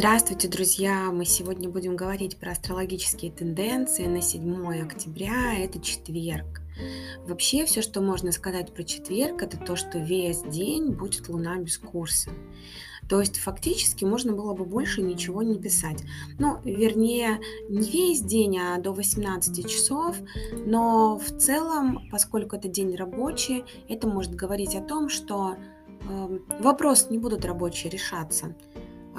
Здравствуйте, друзья! Мы сегодня будем говорить про астрологические тенденции на 7 октября, это четверг. Вообще, все, что можно сказать про четверг, это то, что весь день будет Луна без курса. То есть фактически можно было бы больше ничего не писать. Ну, вернее, не весь день, а до 18 часов, но в целом, поскольку это день рабочий, это может говорить о том, что э, вопросы не будут рабочие решаться.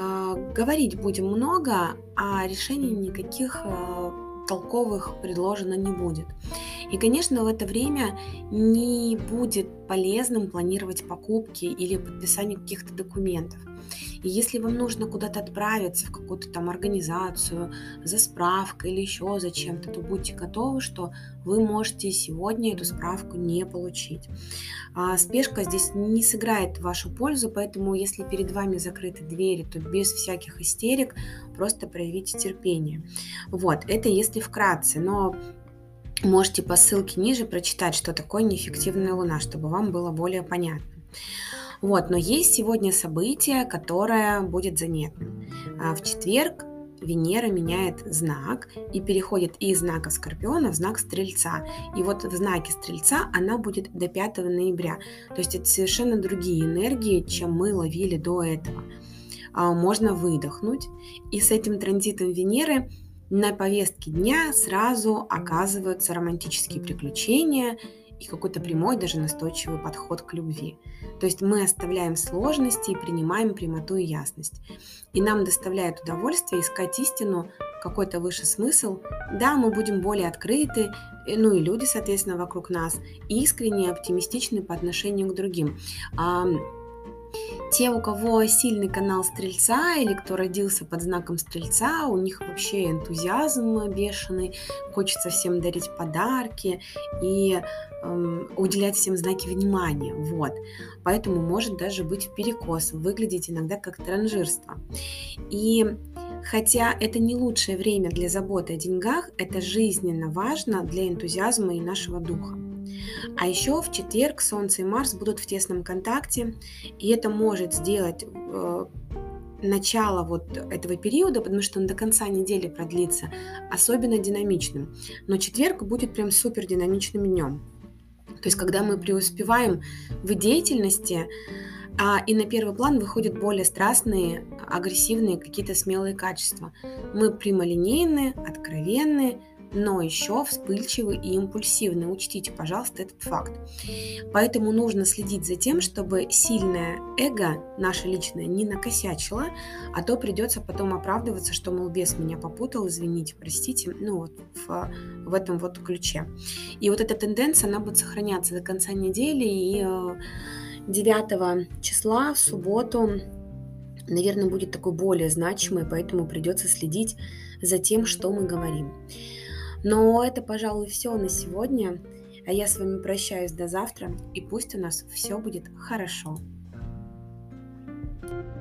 А, говорить будем много, а решений никаких а, толковых предложено не будет. И, конечно, в это время не будет полезным планировать покупки или подписание каких-то документов. И если вам нужно куда-то отправиться, в какую-то там организацию, за справкой или еще за чем-то, то будьте готовы, что вы можете сегодня эту справку не получить. А спешка здесь не сыграет вашу пользу, поэтому если перед вами закрыты двери, то без всяких истерик просто проявите терпение. Вот, это если вкратце, но можете по ссылке ниже прочитать, что такое неэффективная луна, чтобы вам было более понятно. Вот, но есть сегодня событие, которое будет заметным. А, в четверг Венера меняет знак и переходит из знака Скорпиона в знак Стрельца. И вот в знаке Стрельца она будет до 5 ноября. То есть это совершенно другие энергии, чем мы ловили до этого. А, можно выдохнуть. И с этим транзитом Венеры на повестке дня сразу оказываются романтические приключения – и какой-то прямой, даже настойчивый подход к любви. То есть мы оставляем сложности и принимаем прямоту и ясность. И нам доставляет удовольствие искать истину, какой-то высший смысл. Да, мы будем более открыты, ну и люди, соответственно, вокруг нас, искренне оптимистичны по отношению к другим. Те, у кого сильный канал Стрельца или кто родился под знаком Стрельца, у них вообще энтузиазм бешеный, хочется всем дарить подарки и эм, уделять всем знаки внимания. Вот. Поэтому может даже быть перекос, выглядеть иногда как транжирство. И хотя это не лучшее время для заботы о деньгах, это жизненно важно для энтузиазма и нашего духа. А еще в четверг Солнце и Марс будут в тесном контакте, и это может сделать э, начало вот этого периода, потому что он до конца недели продлится, особенно динамичным. Но четверг будет прям супер динамичным днем. То есть, когда мы преуспеваем в деятельности, а, и на первый план выходят более страстные, агрессивные, какие-то смелые качества. Мы прямолинейны, откровенны, но еще вспыльчивы и импульсивны. Учтите, пожалуйста, этот факт. Поэтому нужно следить за тем, чтобы сильное эго, наше личное, не накосячило, а то придется потом оправдываться, что, мол, бес меня попутал, извините, простите, ну вот в, в этом вот ключе. И вот эта тенденция, она будет сохраняться до конца недели, и 9 э, числа в субботу наверное, будет такой более значимый, поэтому придется следить за тем, что мы говорим. Но это, пожалуй, все на сегодня. А я с вами прощаюсь до завтра, и пусть у нас все будет хорошо. thank you